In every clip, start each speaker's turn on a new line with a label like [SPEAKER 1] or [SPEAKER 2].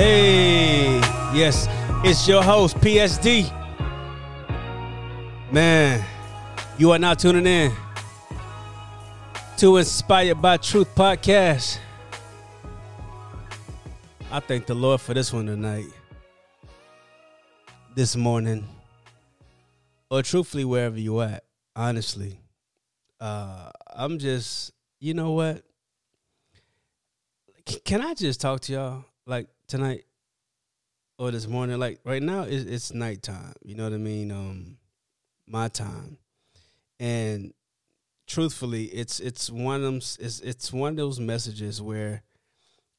[SPEAKER 1] Hey. Yes. It's your host, PSD. Man, you are now tuning in to Inspired by Truth podcast. I thank the Lord for this one tonight, this morning, or truthfully, wherever you at. Honestly, uh, I'm just, you know what? C- Can I just talk to y'all like tonight or this morning? Like right now, it's, it's nighttime. You know what I mean? Um, my time, and truthfully, it's it's one of them. It's it's one of those messages where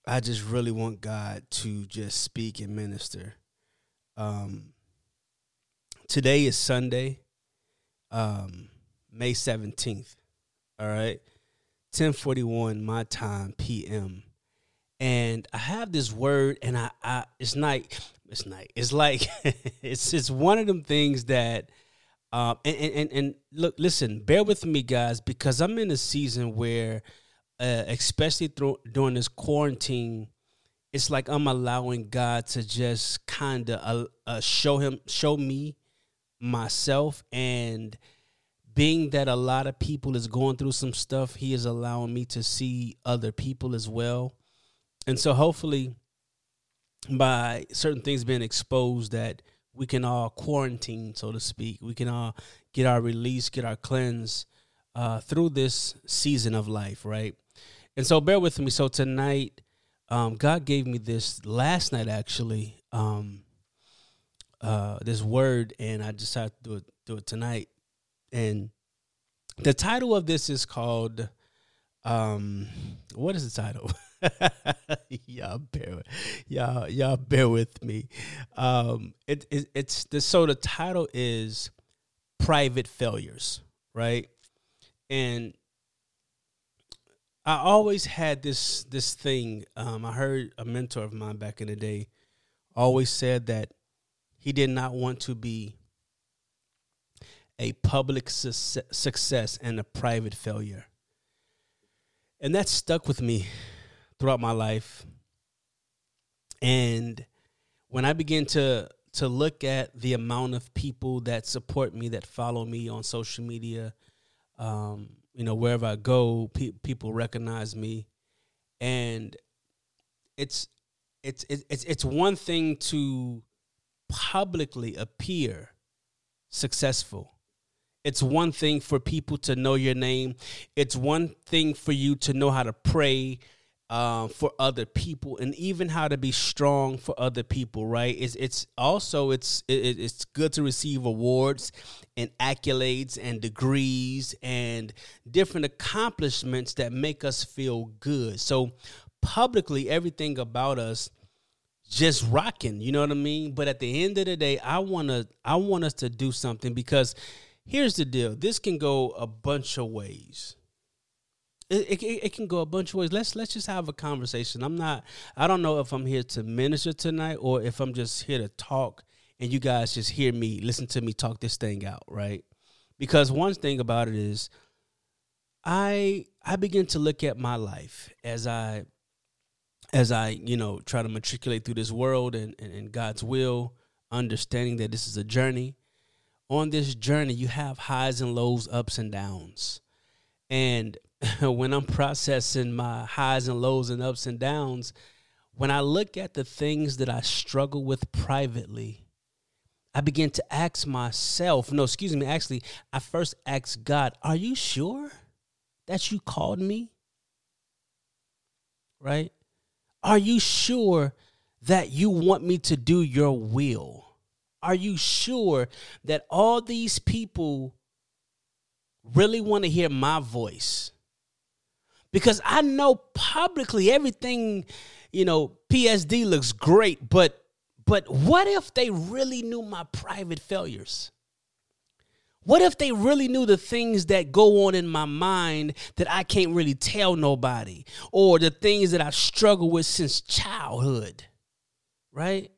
[SPEAKER 1] I just really want God to just speak and minister. Um, today is Sunday, um, May seventeenth. All right, ten forty one my time p.m. And I have this word, and I, I it's night. It's night. It's like it's it's one of them things that um, and, and, and, and look, listen, bear with me, guys, because I'm in a season where, uh, especially through, during this quarantine, it's like I'm allowing God to just kind of uh, uh, show him, show me myself, and being that a lot of people is going through some stuff, He is allowing me to see other people as well, and so hopefully, by certain things being exposed, that we can all quarantine, so to speak. We can all get our release, get our cleanse uh, through this season of life, right? And so bear with me. So tonight, um, God gave me this last night, actually, um, uh, this word, and I decided to do it, do it tonight. And the title of this is called, um, what is the title? y'all bear y'all y'all bear with me. Um, it, it it's the so the title is private failures, right? And I always had this this thing. Um, I heard a mentor of mine back in the day always said that he did not want to be a public su- success and a private failure. And that stuck with me throughout my life. And when I begin to to look at the amount of people that support me, that follow me on social media, um, you know, wherever I go, pe- people recognize me, and it's it's it's it's one thing to publicly appear successful. It's one thing for people to know your name. It's one thing for you to know how to pray um, for other people and even how to be strong for other people. Right? It's it's also it's it, it's good to receive awards and accolades and degrees and different accomplishments that make us feel good. So publicly, everything about us just rocking. You know what I mean? But at the end of the day, I wanna I want us to do something because here's the deal. This can go a bunch of ways. It, it, it can go a bunch of ways. Let's let's just have a conversation. I'm not. I don't know if I'm here to minister tonight or if I'm just here to talk and you guys just hear me, listen to me talk this thing out, right? Because one thing about it is, I I begin to look at my life as I as I you know try to matriculate through this world and, and, and God's will, understanding that this is a journey on this journey, you have highs and lows, ups and downs. And when I'm processing my highs and lows and ups and downs, when I look at the things that I struggle with privately, I begin to ask myself, no, excuse me, actually, I first ask God, Are you sure that you called me? Right? Are you sure that you want me to do your will? Are you sure that all these people really want to hear my voice? Because I know publicly everything, you know, PSD looks great, but but what if they really knew my private failures? What if they really knew the things that go on in my mind that I can't really tell nobody or the things that I've struggled with since childhood? Right?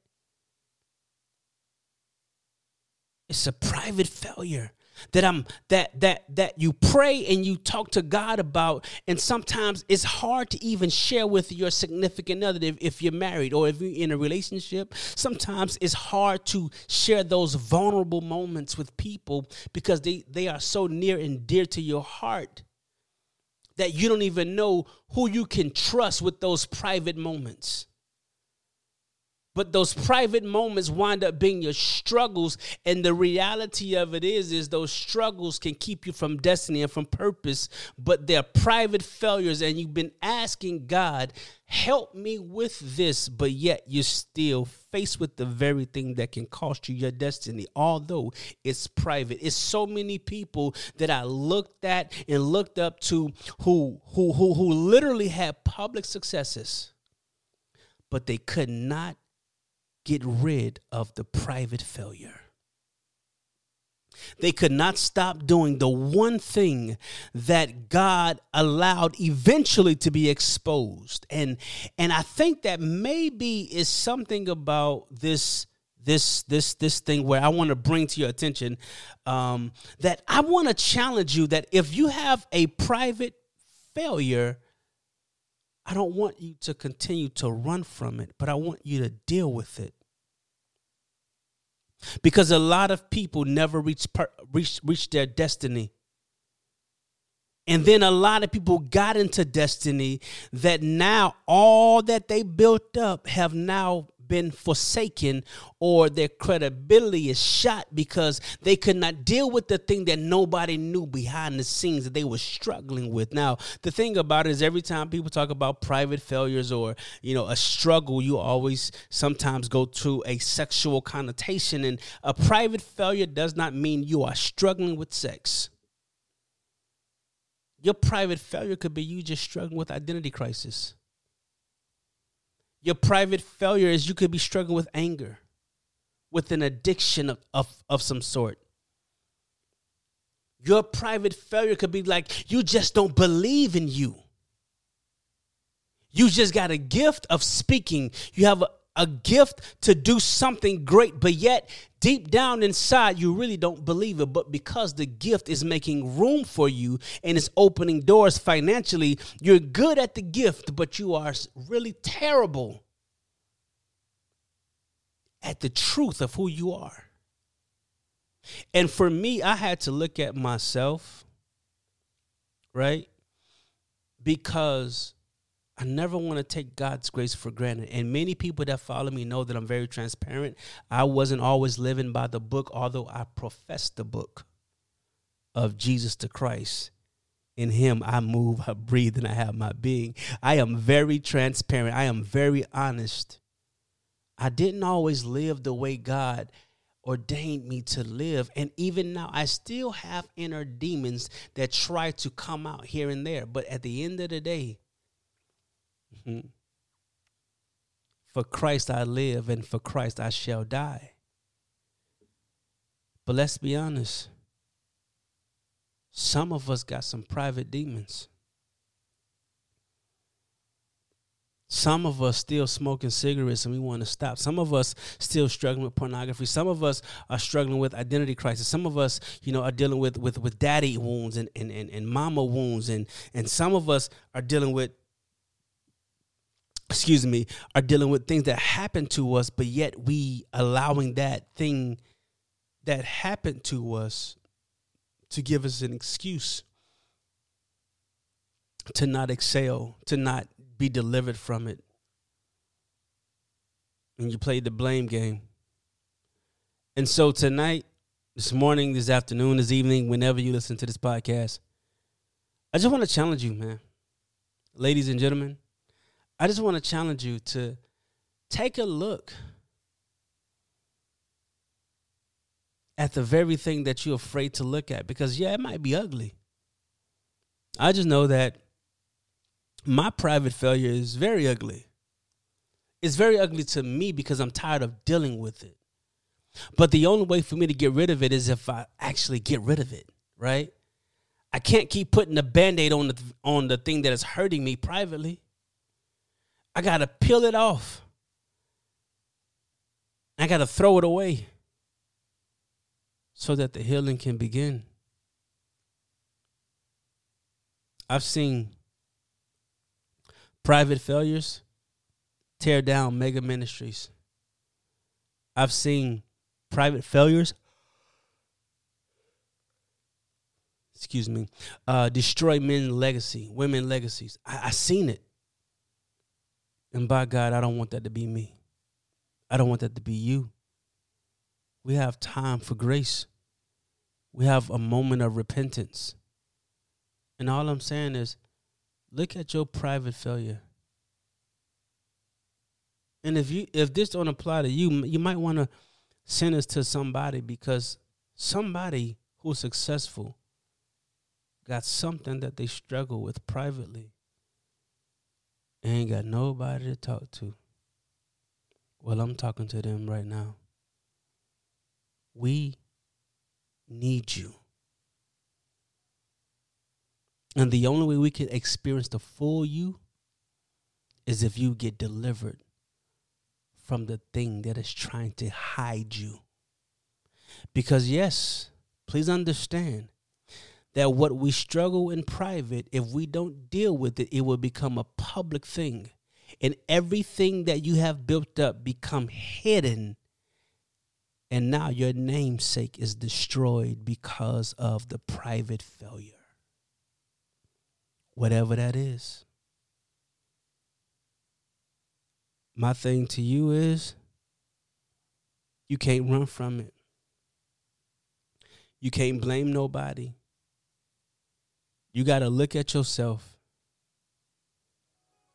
[SPEAKER 1] It's a private failure. That I'm that that that you pray and you talk to God about. And sometimes it's hard to even share with your significant other if, if you're married or if you're in a relationship. Sometimes it's hard to share those vulnerable moments with people because they they are so near and dear to your heart that you don't even know who you can trust with those private moments but those private moments wind up being your struggles and the reality of it is is those struggles can keep you from destiny and from purpose but they're private failures and you've been asking god help me with this but yet you're still faced with the very thing that can cost you your destiny although it's private. It's so many people that i looked at and looked up to who who who, who literally had public successes but they could not get rid of the private failure. They could not stop doing the one thing that God allowed eventually to be exposed. And and I think that maybe is something about this this this this thing where I want to bring to your attention um, that I want to challenge you that if you have a private failure, I don't want you to continue to run from it, but I want you to deal with it. Because a lot of people never reach reach reach their destiny. And then a lot of people got into destiny that now all that they built up have now been forsaken or their credibility is shot because they could not deal with the thing that nobody knew behind the scenes that they were struggling with. Now, the thing about it is every time people talk about private failures or, you know, a struggle, you always sometimes go to a sexual connotation and a private failure does not mean you are struggling with sex. Your private failure could be you just struggling with identity crisis. Your private failure is you could be struggling with anger, with an addiction of, of, of some sort. Your private failure could be like you just don't believe in you. You just got a gift of speaking. You have a, a gift to do something great, but yet deep down inside, you really don't believe it. But because the gift is making room for you and it's opening doors financially, you're good at the gift, but you are really terrible at the truth of who you are. And for me, I had to look at myself, right? Because I never want to take God's grace for granted. And many people that follow me know that I'm very transparent. I wasn't always living by the book, although I professed the book of Jesus to Christ. In him I move, I breathe, and I have my being. I am very transparent. I am very honest. I didn't always live the way God ordained me to live. And even now, I still have inner demons that try to come out here and there. But at the end of the day, Mm-hmm. For Christ I live, and for Christ I shall die. But let's be honest. Some of us got some private demons. Some of us still smoking cigarettes and we want to stop. Some of us still struggling with pornography. Some of us are struggling with identity crisis. Some of us, you know, are dealing with with, with daddy wounds and, and, and, and mama wounds. And, and some of us are dealing with excuse me, are dealing with things that happen to us, but yet we allowing that thing that happened to us to give us an excuse to not excel, to not be delivered from it. And you played the blame game. And so tonight, this morning, this afternoon, this evening, whenever you listen to this podcast, I just want to challenge you, man. Ladies and gentlemen, I just want to challenge you to take a look at the very thing that you're afraid to look at because, yeah, it might be ugly. I just know that my private failure is very ugly. It's very ugly to me because I'm tired of dealing with it. But the only way for me to get rid of it is if I actually get rid of it, right? I can't keep putting a band-aid on the on the thing that is hurting me privately. I got to peel it off. I got to throw it away so that the healing can begin. I've seen private failures tear down mega ministries. I've seen private failures, excuse me, uh, destroy men's legacy, women legacies. I've seen it. And by God, I don't want that to be me. I don't want that to be you. We have time for grace. We have a moment of repentance. And all I'm saying is look at your private failure. And if you if this don't apply to you, you might want to send this to somebody because somebody who's successful got something that they struggle with privately. Ain't got nobody to talk to. Well, I'm talking to them right now. We need you. And the only way we can experience the full you is if you get delivered from the thing that is trying to hide you. Because, yes, please understand that what we struggle in private, if we don't deal with it, it will become a public thing. And everything that you have built up become hidden. And now your namesake is destroyed because of the private failure. Whatever that is. My thing to you is you can't run from it. You can't blame nobody. You got to look at yourself.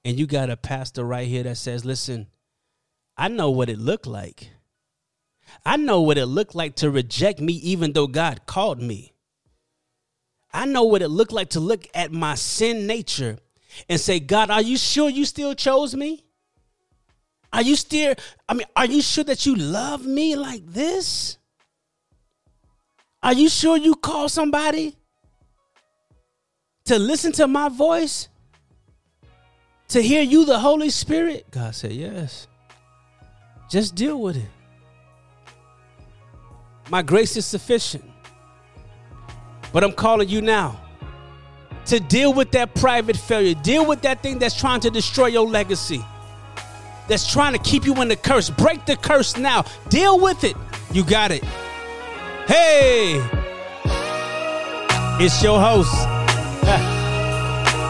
[SPEAKER 1] And you got a pastor right here that says, listen, I know what it looked like. I know what it looked like to reject me, even though God called me. I know what it looked like to look at my sin nature and say, God, are you sure you still chose me? Are you still, I mean, are you sure that you love me like this? Are you sure you call somebody to listen to my voice, to hear you, the Holy Spirit? God said, Yes. Just deal with it. My grace is sufficient. But I'm calling you now to deal with that private failure, deal with that thing that's trying to destroy your legacy, that's trying to keep you in the curse. Break the curse now. Deal with it. You got it. Hey, it's your host.